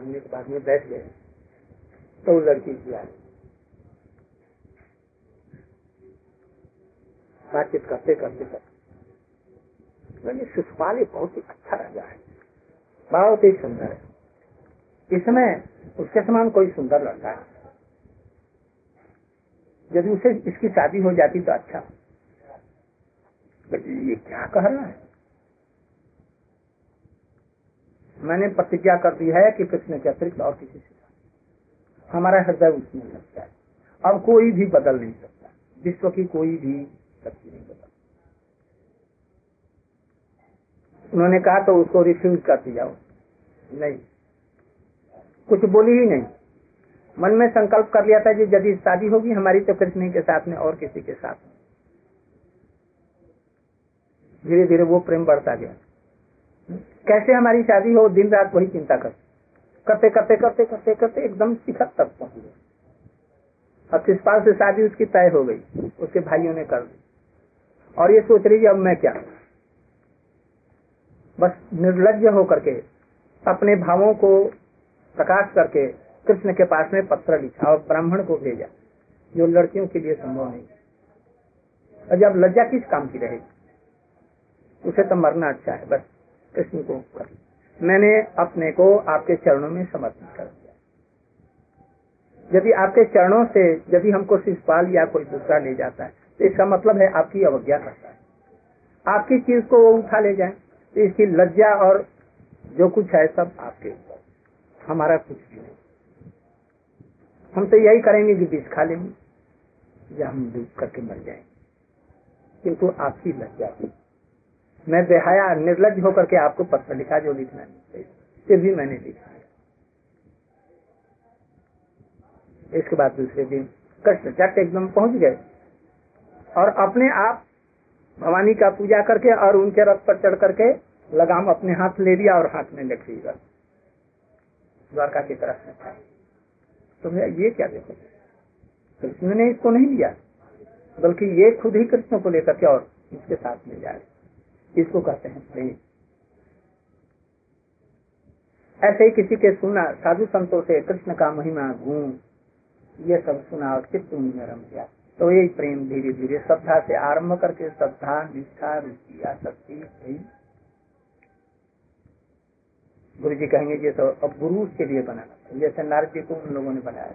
मांगने के बाद में बैठ गए। तो लड़की की आई बातचीत करते करते करते मैंने एक बहुत ही अच्छा राजा है। बहुत ही सुंदर है। इसमें उसके समान कोई सुंदर लड़का है। यदि उसे इसकी शादी हो जाती तो अच्छा। ये क्या कह रहा है? मैंने प्रतिज्ञा कर दी है कि कृष्ण के अतिरिक्त और किसी से हमारा हृदय उसमें लगता है। अब कोई भी बदल नहीं सकता। विश्व की कोई भी शक्ति नहीं बदल उन्होंने कहा तो उसको रिफ्यूज कर दिया नहीं। कुछ बोली ही नहीं। मन में संकल्प कर लिया था कि यदि शादी होगी हमारी तो कृष्ण के साथ में और किसी के साथ धीरे धीरे वो प्रेम बढ़ता गया। कैसे हमारी शादी हो, दिन रात वही चिंता कर। करते करते करते करते करते एकदम शिखर तक पहुँच गए। अब शिषपाल से शादी उसकी तय हो गई, उसके भाइयों ने कर दी। और ये सोच रही अब मैं क्या बस निर्लज होकर के, अपने भावों को प्रकाश करके, कृष्ण के पास में पत्र लिखा और ब्राह्मण को भेजा, जो लड़कियों के लिए संभव नहीं और जब लज्जा किस काम की रहेगी? उसे तो मरना अच्छा है, बस। कृष्ण को कर मैंने अपने को आपके चरणों में समर्पित कर दिया। यदि आपके चरणों से यदि हमको शिषपाल या कोई दूसरा ले जाता है तो इसका मतलब है आपकी अवज्ञा करता है। आपकी चीज़ को वो उठा ले जाए तो इसकी लज्जा और जो कुछ है सब आपके ऊपर। हमारा कुछ भी नहीं। हम तो यही करेंगे कि बीज खा लेंगे, या हम डूब करके मर जाएँगे। किंतु आपकी लज्जा मैं बेहया, निर्लज होकर के आपको पत्र लिखा जो लिखना फिर भी मैंने लिखा इसके बाद दूसरे दिन कृष्ण चट एकदम पहुँच गए और अपने आप भवानी का पूजा करके और उनके रथ पर चढ़ करके लगाम अपने हाथ ले लिया और हाथ में लिख ली द्वारका की तरफ़ से तो भैया ये क्या देखो? कृष्ण ने इसको नहीं लिया, बल्कि ये खुद ही कृष्ण को लेकर के और इसके साथ में जाए इसको कहते हैं प्रेम। ऐसे ही किसी के सुना, साधु संतों से कृष्ण का महिमा गुण ये सब सुना और चित्त नरम किया। तो ये प्रेम धीरे धीरे श्रद्धा से आरंभ करके श्रद्धा, निष्ठा रुचि आसक्ति, प्रेम। गुरु जी कहेंगे, ये तो अब गुरु के लिए बनाना जैसे नारद जी को उन लोगों ने बनाया।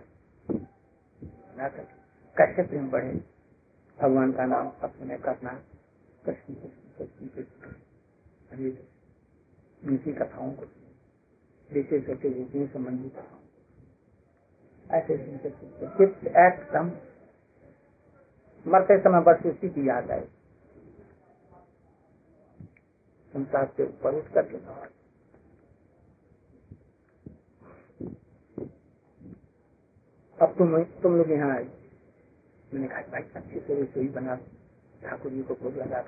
कैसे प्रेम बढ़े। भगवान का नाम अपने करना कृष्ण कृष्ण उनकी कथाओं को विशेष करके रूपियों संबंधी कथाओं ऐसे एकदम मरते समय बस उसी की याद आए संसार से ऊपर उठ करके अब तुम तुम लोग यहाँ आए मैंने कहा भाई अच्छी से रसोई बना ठाकुर जी को भोग लगा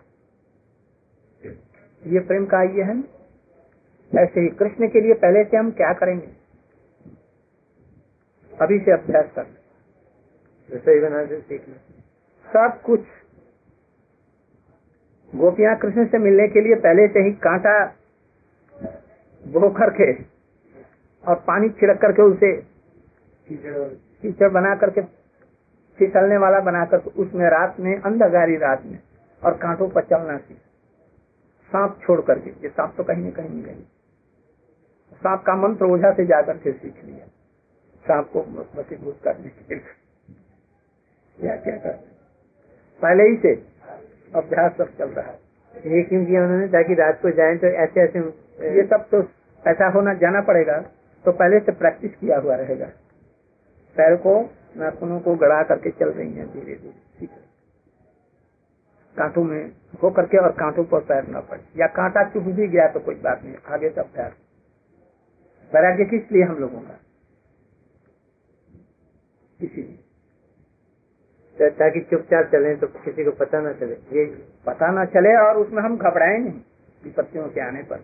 ये प्रेम का ये है। ऐसे ही कृष्ण के लिए पहले से हम क्या करेंगे? अभी से अभ्यास कर। बना सीखना सब कुछ। गोपियाँ कृष्ण से मिलने के लिए पहले से ही कांटा बो करके और पानी छिड़क करके उसे कीचड़ बना करके फिसलने वाला बनाकर उसमें रात में अंधगारी रात में और कांटों पर चलना सीख। सांप छोड़ करके ये सांप तो कहीं न कहीं नहीं गई। सांप का मंत्र ओझा से जाकर के सीख लिया। सांप को वसीभूत करने के लिए। या क्या कर पहले ही से अभ्यास सब चल रहा है। ये क्यों किया उन्होंने? ताकि रात को जाए तो ऐसे ऐसे ये सब तो ऐसा होना जाना पड़ेगा तो पहले से प्रैक्टिस किया हुआ रहेगा। पैर को नाखूनों को गड़ा करके चल रही है धीरे धीरे कांटों में हो करके और कांटों पर पैर न पड़े। या कांटा चुभ भी गया तो कोई बात नहीं आगे तब पैर वैराग्य किस लिए हम लोगों का? इसीलिए ताकि चुपचाप चले तो किसी को पता ना चले। ये पता ना चले और उसमें हम घबराए नहीं विपत्तियों के आने पर।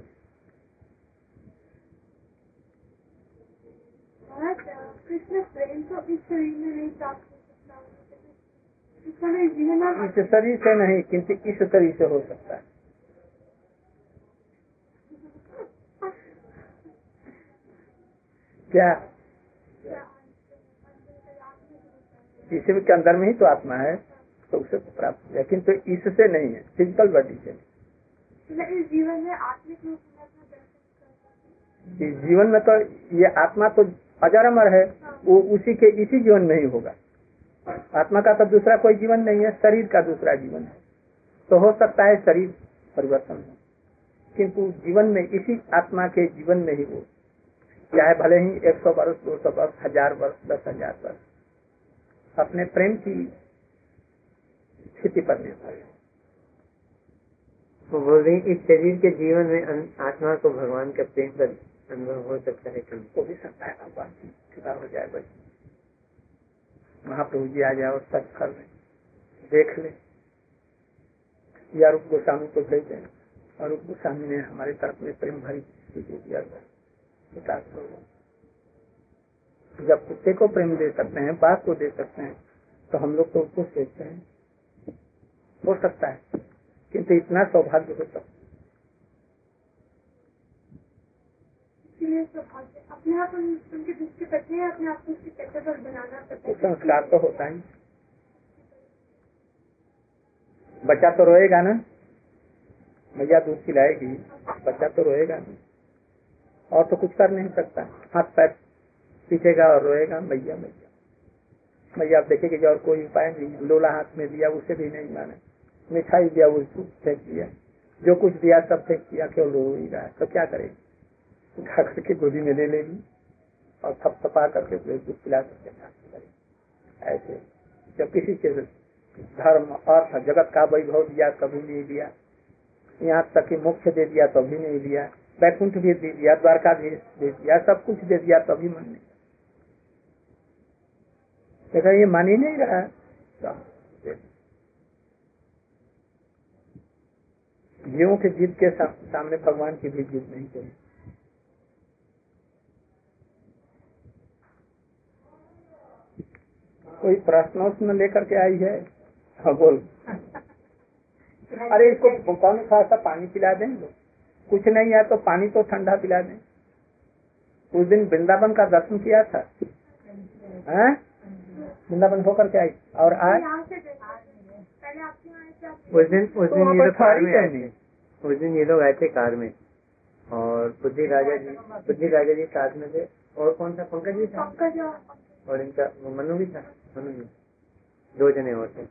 कृष्ण प्रेम तो इस शरीर में नहीं प्राप्त इस शरीर से नहीं किंतु इस शरीर से हो सकता है। क्या? इसी के अंदर में ही तो आत्मा है तो उसे प्राप्त किया किंतु इससे नहीं है फ़िज़िकल बॉडी से इस जीवन में आत्मिक जीवन में तो ये आत्मा तो अजर अमर है। वो उसी के इसी जीवन में ही होगा। आत्मा का तो दूसरा कोई जीवन नहीं है शरीर का दूसरा जीवन है। तो हो सकता है शरीर परिवर्तन हो। किंतु जीवन में इसी आत्मा के जीवन में ही वो। चाहे भले ही एक सौ वर्ष दो सौ वर्ष हज़ार वर्ष दस हज़ार वर्ष अपने प्रेम की स्थिति पर निर्भर है। वो बोल रही इस शरीर के जीवन में आत्मा को भगवान का प्रेम का अनुभव हो सकता है कि नहीं? हो भी सकता है भगवान की कृपा हो जाए बस। महाप्रभु जी आ जाए और सच कर ले, देख ले। या रूप गोस्वामी को भेज दें, और रूप गोस्वामी ने हमारे तरफ़ में प्रेम भरी जब कुत्ते को प्रेम दे सकते हैं, बाघ को दे सकते हैं तो हम लोग तो उसको सोचते हैं। हो सकता है, किंतु इतना सौभाग्य हो सकता सौभाग्य अपने आप उनके अपने आप को उसके बनाना पड़ता संस्कार तो होता ही। बच्चा तो रोएगा ना? मैया दूध पिलाएगी बच्चा तो रोएगा ना? और तो कुछ कर नहीं सकता। हाथ पैर पीछेगा और रोएगा, मैया मैया। भैया आप देखेंगे कि और कोई उपाय नहीं। लोला हाथ में दिया, उसे भी नहीं माने। मिठाई दिया, उसको फेंक दिया। जो कुछ दिया, सब फेंक दिया, क्यों रो ही रहा है तो क्या करेगी? उठा करके गोदी में ले लेगी और थपथपा करके दूध पिला करके ऐसे। जब किसी के धर्म, अर्थ, जगत का वैभव दिया, कभी नहीं दिया, यहाँ तक कि मुख्य दे दिया तो भी नहीं दिया, वैकुंठ भी दे दिया द्वारका भी दे दिया, सब कुछ दे दिया, तभी मन नहीं। देखा, ये मान ही नहीं रहा। जीवों के जीत के सामने भगवान की भी जीत नहीं करी कोई प्रश्न उसमें लेकर के आई है? हाँ बोल। अरे इसको कौन सा सा पानी पिला दें? कुछ नहीं है तो पानी तो ठंडा पिला दें। उस दिन वृंदावन का दर्शन किया था। वृंदावन होकर के आई। और आज? उस दिन उस तो दिन ये लोग कार में आए थे। उस दिन ये लोग आए थे कार में। और बुद्धि राजा जी बुद्धि राजा जी साथ में थे। और कौन सा? पंकज जी था। और इनका मनु भी था। दो जने थे।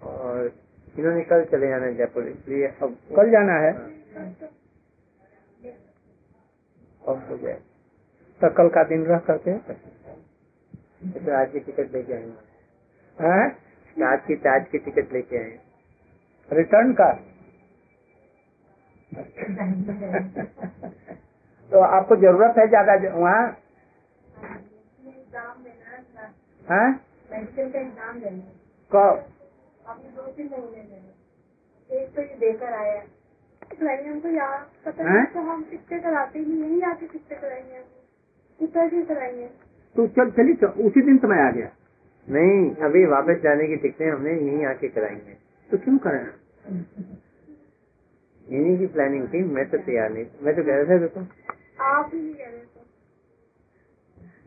और इन्होंने कल चले जाना है जयपुर इसलिए अब कल जाना है? अब हो जाए तो कल का दिन रह करके? तो आज की टिकट लेके आए हैं। हैं? आज की आज की टिकट लेके आए रिटर्न का? तो आपको ज़रूरत है ज़्यादा वहाँ एग्ज़ाम देना था हैं? मेडिकल का एग्ज़ाम देना कब दो तीन महीने देना तो ये देकर आया। है नहीं हमको यहाँ पता नहीं तो हम कितने कराते ही? नहीं यहीं आके कराएँगे हम? उतर कराएँगे। तू चल चली तो उसी दिन तो मैं आ गया। नहीं अभी वापस जाने की टिकटें हमने यहीं आके कराएँगे। तो क्यों करें यहीं की प्लानिंग थी मैं तो तैयार नहीं मैं तो कह रहा था देखो। आप ही कह रहे।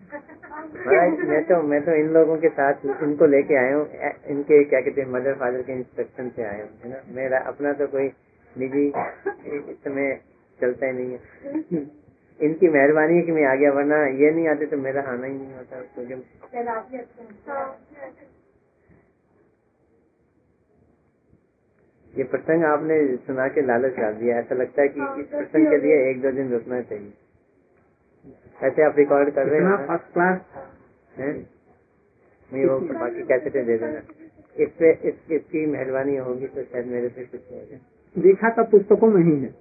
मैं तो मैं तो इन लोगों के साथ इनको लेके आया हूँ। इनके, क्या कहते हैं मदर फादर के इंस्ट्रक्शन से आया हूँ मेरा अपना तो कोई निजी इस समय चलता ही नहीं है। इनकी मेहरबानी है कि मैं आ गया वरना ये नहीं आते तो मेरा आना ही नहीं होता। हाँ। ये प्रसंग आपने सुना के लालच डाल दिया। ऐसा लगता है कि इस प्रसंग के लिए एक दो दिन रुकना चाहिए। ऐसे आप रिकॉर्ड कर रहे हैं? फ़र्स्ट क्लास हैं? मैं वो बाकी कैसेटे दे देना। इस पे इस, इसकी मेहरबानी होगी तो शायद मेरे से कुछ हो जाए। लिखा तो पुस्तकों में ही है।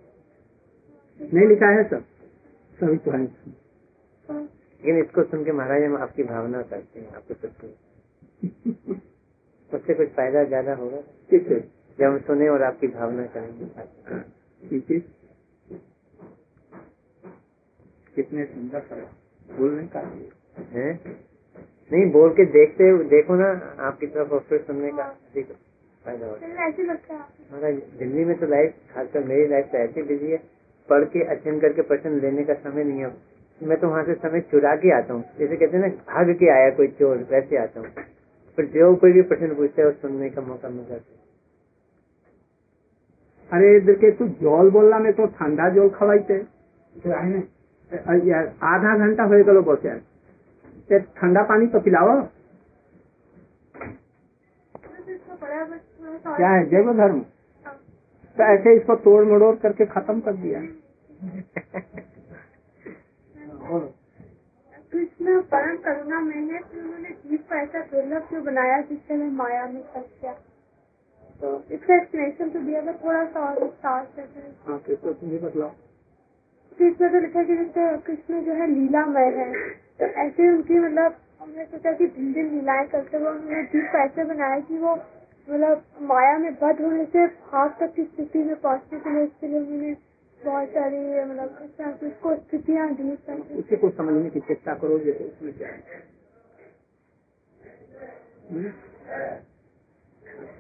नहीं लिखा है सब? सभी तो है लेकिन इसको सुन के महाराज हम आपकी भावना करते हैं आपको सत्य उससे कुछ फ़ायदा ज़्यादा होगा? ठीक है। जब हम सुने और आपकी भावना करेंगे। ठीक है। कितने सुंदर सर बोलने का हैं? नहीं बोल के देखते देखो ना आपकी तरफ़ और फिर सुनने का अधिक फ़ायदा होगा चल ऐसे लगता है दिल्ली में तो लाइफ खासकर मेरी लाइफ तो ऐसी बिज़ी है। पढ़ के अध्ययन करके प्रश्न लेने का समय नहीं है। मैं तो वहाँ से समय चुरा के आता हूँ। जैसे कहते हैं ना भाग के आया कोई चोर वैसे आता हूँ। पर जो कोई भी प्रश्न पूछते है सुनने का मौका मिल जाता है। अरे इधर के तू जल बोलना में तो ठंडा जल खवाइते आधा घंटा हो गलो बसे ते ठंडा पानी तो पिलाओ। बस क्या है? जैव धर्म। तो ऐसे इसको तोड़ मड़ोड़ करके खत्म कर दिया। कृष्ण परम करुणा में है फिर उन्होंने जीव को ऐसा दुर्लभ क्यों बनाया जिससे मैं माया में फंस गया? तो इसका एक्सप्लेनेशन तो दिया था थोड़ा सा और विस्तार से। हाँ कृष्ण तुम भी बतलाओ। तो इसमें तो लिखा कि जैसे कृष्ण जो है लीलामय है। तो ऐसे उनकी मतलब हमने सोचा कि भिन्न भिन्न लीलाएँ करते हुए उन्होंने को ऐसे बनाया कि वो मतलब माया में बद होने से भाग तक की स्थिति में पहुँचने के लिए इसके लिए उन्होंने बहुत सारी मतलब उसको स्थितियाँ दी। उसी को समझने की चेष्टा करोगे तो उसमें क्या हम्म?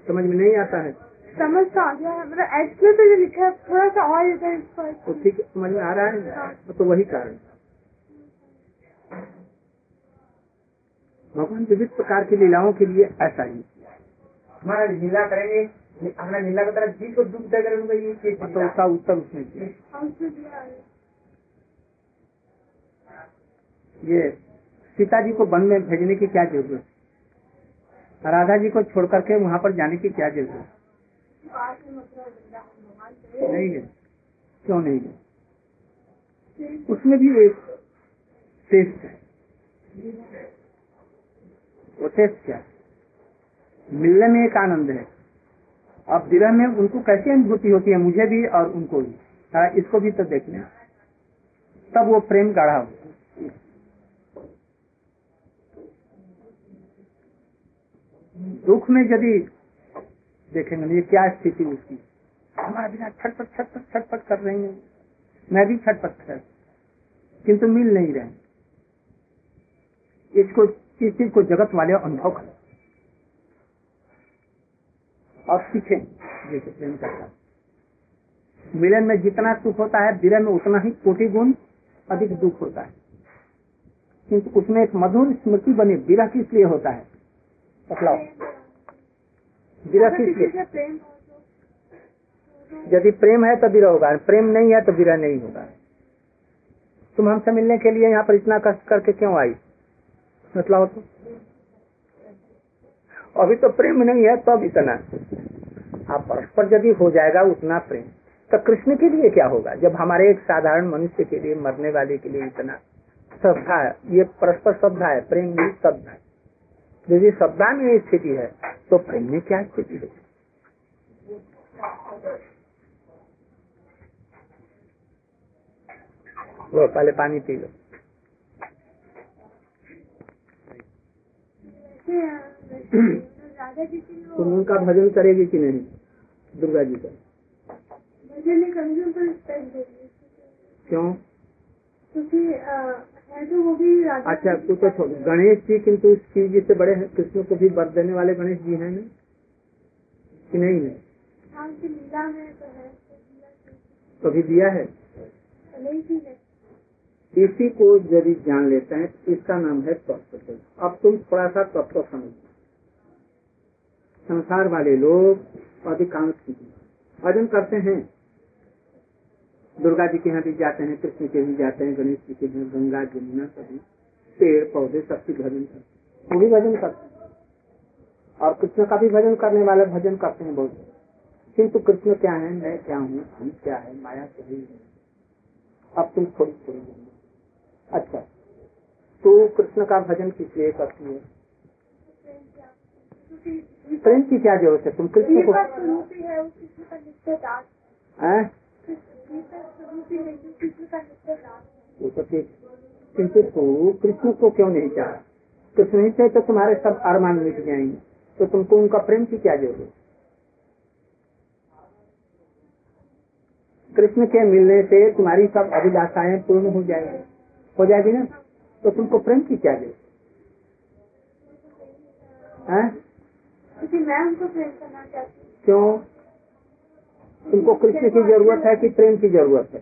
समझ में नहीं आता है? समझ तो आ गया है मतलब एक्चुअली तो जो लिखा है थोड़ा सा और इधर तो इसको ठीक है, समझ में आ रहा है? तो वही कारण। भगवान विविध प्रकार की लीलाओं के लिए ऐसा ही हमारा लीला करेंगे अपना लीला की तरह जी को दुख देकर उनको ये तो उसका उत्तर उसने दिया। है। ये सीता जी को वन में भेजने की क्या ज़रूरत राधा जी को छोड़ करके वहाँ पर जाने की क्या ज़रूरत नहीं है। क्यों नहीं है? उसमें भी एक टेस्ट है। वो टेस्ट क्या है? मिलने में एक आनंद है। अब दिल में उनको कैसी अनुभूति होती है? मुझे भी और उनको भी। हाँ, इसको भी तो देखना तब वो प्रेम गाढ़ा हो। दुख में यदि देखेंगे, ये क्या स्थिति उसकी? हमारा बिना छटपट छटपट छटपट कर रही है। मैं भी छटपट कर किंतु मिल नहीं रहे इसको, इस चीज़ को जगत वाले अनुभव करें। और सीखें, जैसे प्रेम करता। मिलन में जितना सुख होता है, विरह में उतना ही कोटि गुण अधिक दुख होता है। किंतु उसमें एक मधुर स्मृति बने, विरह किस लिए होता है? बतलाओ विरह अगर किस किसी लिए से प्रेम? तो यदि प्रेम है तो विरह होगा प्रेम नहीं है तो विरह नहीं होगा। तुम हमसे मिलने के लिए यहाँ पर इतना कष्ट करके क्यों आई? मतलब तो अभी तो प्रेम नहीं है तब इतना। आप परस्पर यदि हो जाएगा उतना प्रेम। तो कृष्ण के लिए क्या होगा? जब हमारे एक साधारण मनुष्य के लिए मरने वाले के लिए इतना श्रद्धा है ये परस्पर श्रद्धा है प्रेम भी श्रद्धा है। यदि श्रद्धा में ये स्थिति है तो प्रेम में क्या स्थिति है? लो पहले पानी पी लो। तुम उनका भजन करेगी कि नहीं दुर्गा जी का? क्यों? क्योंकि है तो वो भी अच्छा तू तो छोड़ गणेश जी किंतु शिव जी से बड़े हैं कृष्ण को भी वर देने वाले गणेश जी हैं ना? कि नहीं है? हाँ, में तो तो कभी दिया है? इसी को यदि जान लेते हैं इसका नाम है तत्व। अब तुम थोड़ा सा तत्व समझो। संसार वाले लोग अधिकांश भजन करते हैं। दुर्गा जी के यहाँ भी जाते हैं कृष्ण के भी जाते हैं गणेश जी के भी गंगा जमुना सभी। पेड़ पौधे सबकी भजन करते हैं। वो भी भजन करते हैं। और कृष्ण का भी भजन करने वाले भजन करते हैं बहुत। किंतु कृष्ण क्या है मैं क्या हूँ हम क्या है माया है अब तुम थोड़ी थोड़ी अच्छा तो कृष्ण का भजन किस लिए करती है? प्रेम की क्या ज़रूरत है? तुम कृष्ण को वो तो ठीक किंतु तू कृष्ण को क्यों नहीं चाह? कृष्ण नहीं चाहे तो तुम्हारे सब अरमान मिट जाएँगे। तो तुमको उनका प्रेम की क्या ज़रूरत? कृष्ण के मिलने से तुम्हारी सब अभिलाषाएँ पूर्ण हो जाएगी। हो जाएगी ना? तो तुमको प्रेम की क्या ज़रूरत? है? मैं उनको प्रेम करना चाहती हूँ। क्यों? तुमको कृष्ण की ज़रूरत है कि प्रेम की ज़रूरत है।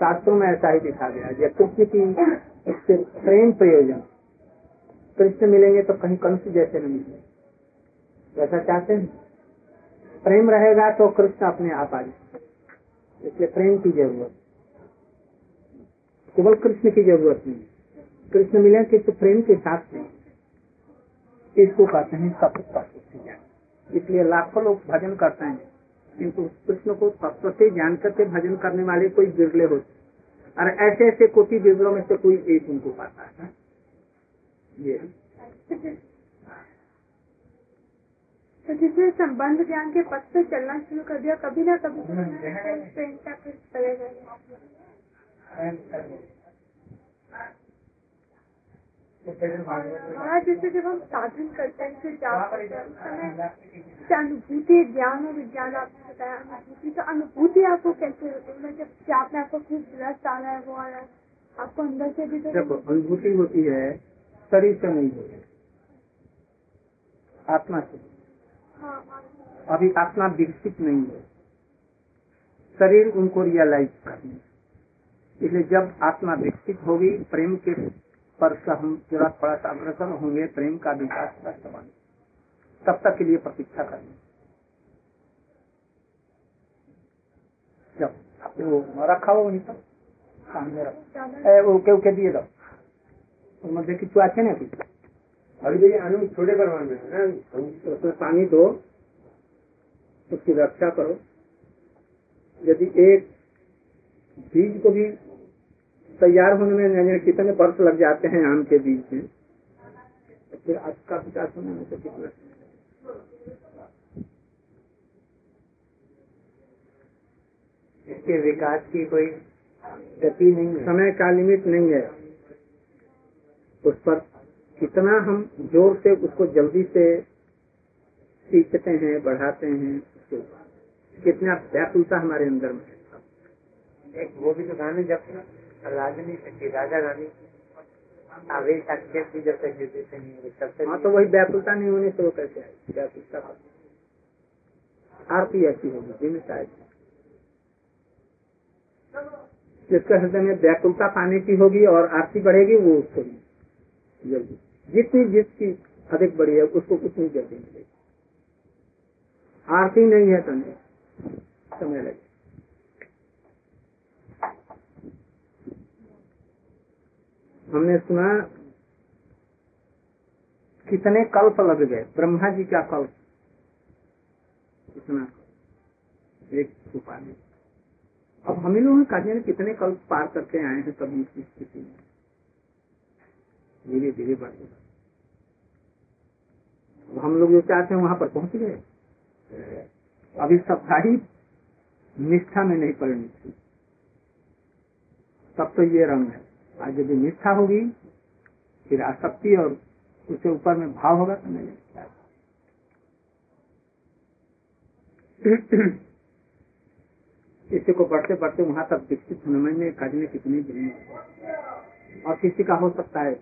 शास्त्रों में ऐसा ही दिखा गया है जब कृष्ण की प्रेम प्रयोजन। कृष्ण मिलेंगे तो कहीं कंस जैसे नहीं मिलेंगे वैसा चाहते हैं? प्रेम रहेगा तो कृष्ण अपने आप आ जाए इसलिए प्रेम की ज़रूरत। केवल कृष्ण की ज़रूरत नहीं कृष्ण मिले कि तो प्रेम के साथ में इसको कहते हैं तत्व ज्ञान इसलिए लाखों लोग भजन करते हैं किंतु कृष्ण को तत्व से जान करके भजन करने वाले कोई बिरले होते और ऐसे ऐसे कोटि बिरलों में से कोई एक उनको पाता है ये तो जिसने संबंध ज्ञान के पथ पे चलना शुरू कर दिया कभी ना कभी तो जैसे जब हम साधन करते हैं फिर जाप करते हैं उस समय जैसे अनुभूति ज्ञान और विज्ञान आपने बताया अनुभूति। तो अनुभूति आपको कैसे होती है? जब जाप में आपको खूब रस आ रहा है वो आ रहा है आपको अंदर से भी तो देखो अनुभूति होती है शरीर से नहीं होती आत्मा से। हाँ हाँ अभी आत्मा विकसित नहीं है। शरीर उनको रियलाइज़ करनी इसलिए जब आत्मा विकसित होगी प्रेम के पर हम जरा थोड़ा सा अग्रसर होंगे, प्रेम का विकास कर बने तब तक के लिए प्रतीक्षा करनी। जब वो रखा हो वहीं पर। सामने रखो ओके ओके दिए दो और मध्य की अच्छे ना कुछ अभी तो ये अनु छोटे परमान में है? तो उसमें पानी दो, उसकी रक्षा करो। यदि एक बीज को भी तैयार होने में कितने वर्ष लग जाते हैं आम के बीज में? फिर आज का विकास होने में तो कितना? इसके विकास की कोई गति नहीं है। समय का लिमिट नहीं है। उस पर कितना हम ज़ोर से उसको जल्दी से सीखते हैं बढ़ाते हैं उसके ऊपर कितना व्याकुलता हमारे अंदर में है। एक वो भी तो गाने जब राजा नहीं सकती राजा रानी। आवेश आक्षेप भी जब तक से नहीं हुए तब तक हाँ तो वही व्याकुलता नहीं होने से वो कैसे आए व्याकुलता। आरती ऐसी होगी जिम्मेदार ऐसी जिसके हृदय में व्याकुलता पाने की होगी और आरती बढ़ेगी, वो उसको जल्दी जितनी जिसकी अधिक बड़ी है, उसको उतनी जल्दी मिलेगी आरती नहीं है तो नहीं। समय लगे हमने सुना कितने कल्प लग गए। ब्रह्मा जी का कल्प? कितना? एक उपाधि अब हम ही लोग का जाने कितने कल्प पार करके आए हैं कभी इस स्थिति में। धीरे धीरे अब हम लोग जो चाहते हैं वहाँ पर पहुँच गए। अभी सफ़ाई निष्ठा में नहीं पड़नी थी तब तो ये रंग है। आज यदि निष्ठा होगी, फिर आसक्ति और उससे ऊपर में भाव होगा तो नहीं। इसी को बढ़ते बढ़ते वहाँ तक विकसित काज में कितनी दिन और किसी का हो सकता है।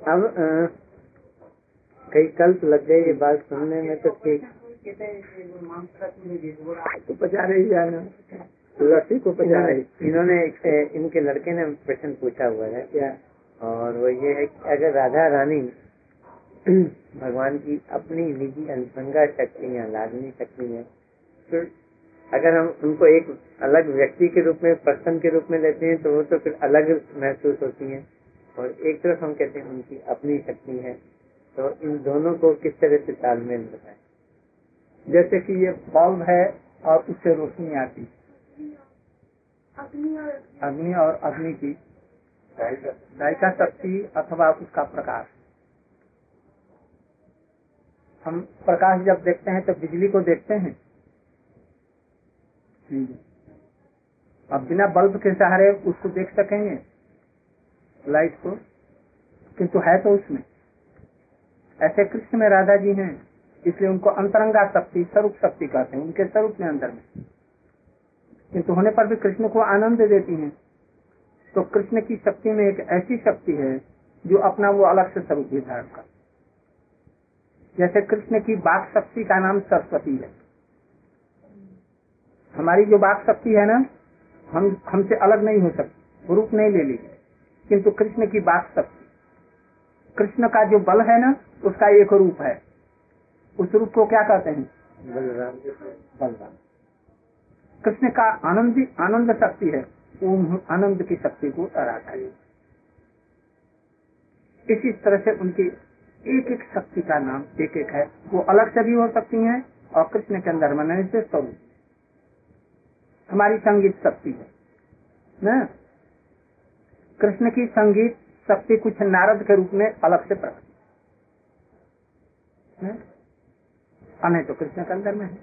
अब कई कल्प लग गए ये बात सुनने में तो ठीक। को पचा रही है लस्सी को पचा रही इन्होंने इनके लड़के ने प्रश्न पूछा हुआ है। क्या? और वो ये है कि अगर राधा रानी भगवान की अपनी निजी अनुसंगा शक्ति है लादनी शक्ति है तो अगर हम उनको एक अलग व्यक्ति के रूप में पर्सन के रूप में लेते हैं तो वो तो फिर अलग महसूस होती है। और एक तरफ़ हम कहते हैं उनकी अपनी शक्ति है। तो इन दोनों को किस तरह से तालमेल बताए जैसे कि ये बल्ब है और उससे रोशनी आती अग्नि और अग्नि। की दायिका शक्ति अथवा उसका प्रकाश। हम प्रकाश जब देखते हैं तो बिजली को देखते हैं। अब बिना बल्ब के सहारे उसको देख सकेंगे। लाइट को। किंतु है तो उसमें। ऐसे कृष्ण में राधा जी हैं, इसलिए उनको अंतरंगा शक्ति, स्वरूप शक्ति कहते हैं, उनके स्वरूप में अंदर में। किंतु होने पर भी कृष्ण को आनंद देती हैं। तो कृष्ण की शक्ति में एक ऐसी शक्ति है, जो अपना वो अलग से स्वरूप भी धारण कर जैसे कृष्ण की बाक शक्ति का नाम सरस्वती है। हमारी जो बाक शक्ति है ना, हम, हमसे अलग नहीं हो सकती, रूप नहीं ले ली। किंतु कृष्ण की बात शक्ति। कृष्ण का जो बल है ना उसका एक रूप है। उस रूप को क्या कहते हैं? बलराम कृष्ण का आनंद आनंद शक्ति है। आनंद की शक्ति को है। इसी तरह से उनकी एक एक शक्ति का नाम एक एक है। वो अलग से भी हो सकती हैं और कृष्ण के अंदर मनने से स्वरूप। हमारी संगीत शक्ति है ना? कृष्ण की संगीत शक्ति कुछ नारद के रूप में अलग से प्रकट। है नहीं तो कृष्ण के अंदर में है।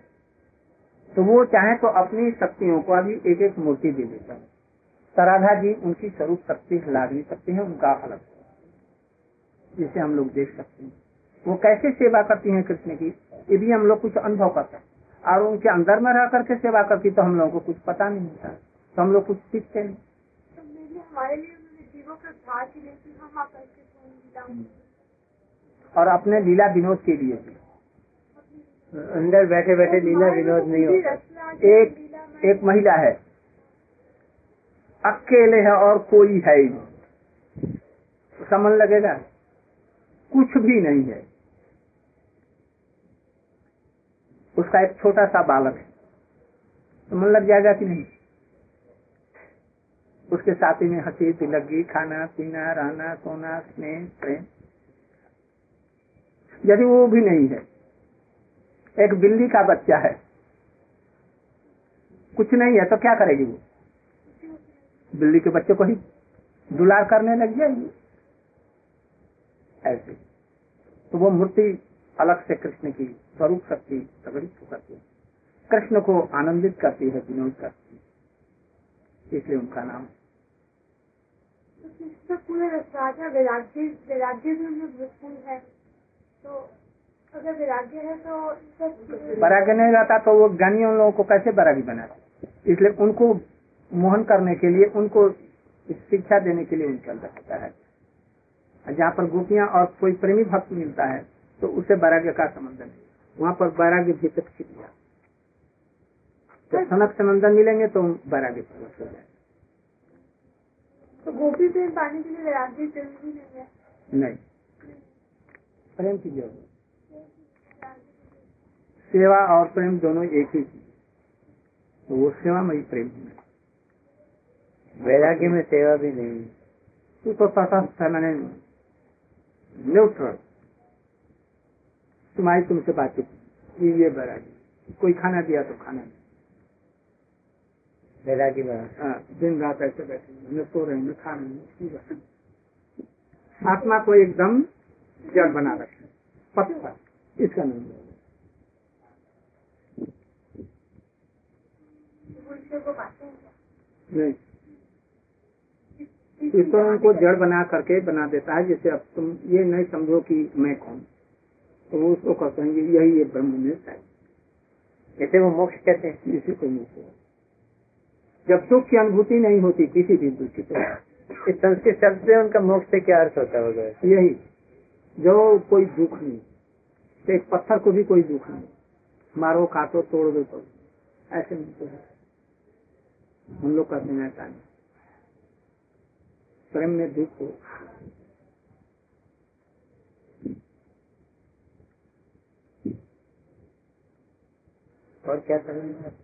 तो वो चाहे तो अपनी शक्तियों को अभी एक एक मूर्ति दे देता है। तराधा जी उनकी स्वरूप शक्ति ला नहीं सकते हैं, उनका अलग जिसे हम लोग देख सकते हैं। वो कैसे सेवा करती हैं कृष्ण की? ये भी हम लोग कुछ अनुभव करते हैं। और उनके अंदर में रह करके सेवा करती तो हम लोगों को कुछ पता नहीं होता। तो हम लोग कुछ सीखते नहीं। तो हमारे लिए और अपने लीला विनोद के लिए। अंदर बैठे बैठे लीला विनोद नहीं होता एक एक महिला है। अकेले है और कोई है ही नहीं। समझ लगेगा? कुछ भी नहीं है। उसका एक छोटा सा बालक है। मन लग जाएगा कि नहीं? उसके साथी में हँसी तिलगी खाना, पीना, रहना, सोना, स्नेह, प्रेम। यदि वो भी नहीं है, एक बिल्ली का बच्चा है, कुछ नहीं है तो क्या करेगी वो? बिल्ली के बच्चे को ही दुलार करने लग जाएगी। ऐसे। तो वो मूर्ति अलग से कृष्ण की स्वरूप शक्ति प्रकटित करती है। कृष्ण को आनंदित करती है, विनोद करती है। इसलिए उनका नाम तो राजा वैराग्य वैराग्य भी उनमें है तो अगर वैराग्य है तो नहीं रहता तो वो ज्ञानी उन लोगों को कैसे बैरागी बनाते? इसलिए उनको मोहन करने के लिए, उनको शिक्षा देने के लिए उनके अंदर होता है। जहाँ पर गोपियाँ और कोई प्रेमी भक्त मिलता है तो उसे वैराग्य का संबंध नहीं। वहाँ पर वैराग्य छिप गया जब सनक संबंधन मिलेंगे तो वैराग्य प्रकट हो जाए तो गोपी प्रेम पाने के लिए वैराग्य ज़रूरी नहीं है। नहीं। प्रेम की ज़रूरत सेवा और प्रेम दोनों एक ही चीज़। तो वो सेवा में ही। प्रेम वैराग्य में सेवा भी नहीं। तू तो मैंने न्यूट्रल। तुम्हारी तुमसे बातचीत। ये ये बैरागी कोई खाना दिया तो खाना। नहीं वैरागी बना हाँ, दिन रात ऐसे बैठे न सो रहे न खा रहे आत्मा को एकदम जड़ बना रखे पत्थर इसका नाम है? वो ईश्वर को नहीं। ईश्वर उनको जड़ बना करके बना देता है जैसे अब तुम ये नहीं समझो कि मैं कौन। तो वो उसको कहते हैं यही ये ब्रह्म में है। जैसे वो मोक्ष कहते हैं। इसी को हुआ जब सुख की अनुभूति नहीं होती किसी भी दृष्टि से। इस संस्कृत शब्द से उनका मोक्ष से क्या अर्थ होता होगा? यही जो कोई दुख नहीं तो एक पत्थर को भी कोई दुख नहीं। मारो काटो तोड़ दो तो। ऐसे मिलते हैं हम लोग कहते हैं ऐसा नहीं। प्रेम में दुख हो। और क्या समझ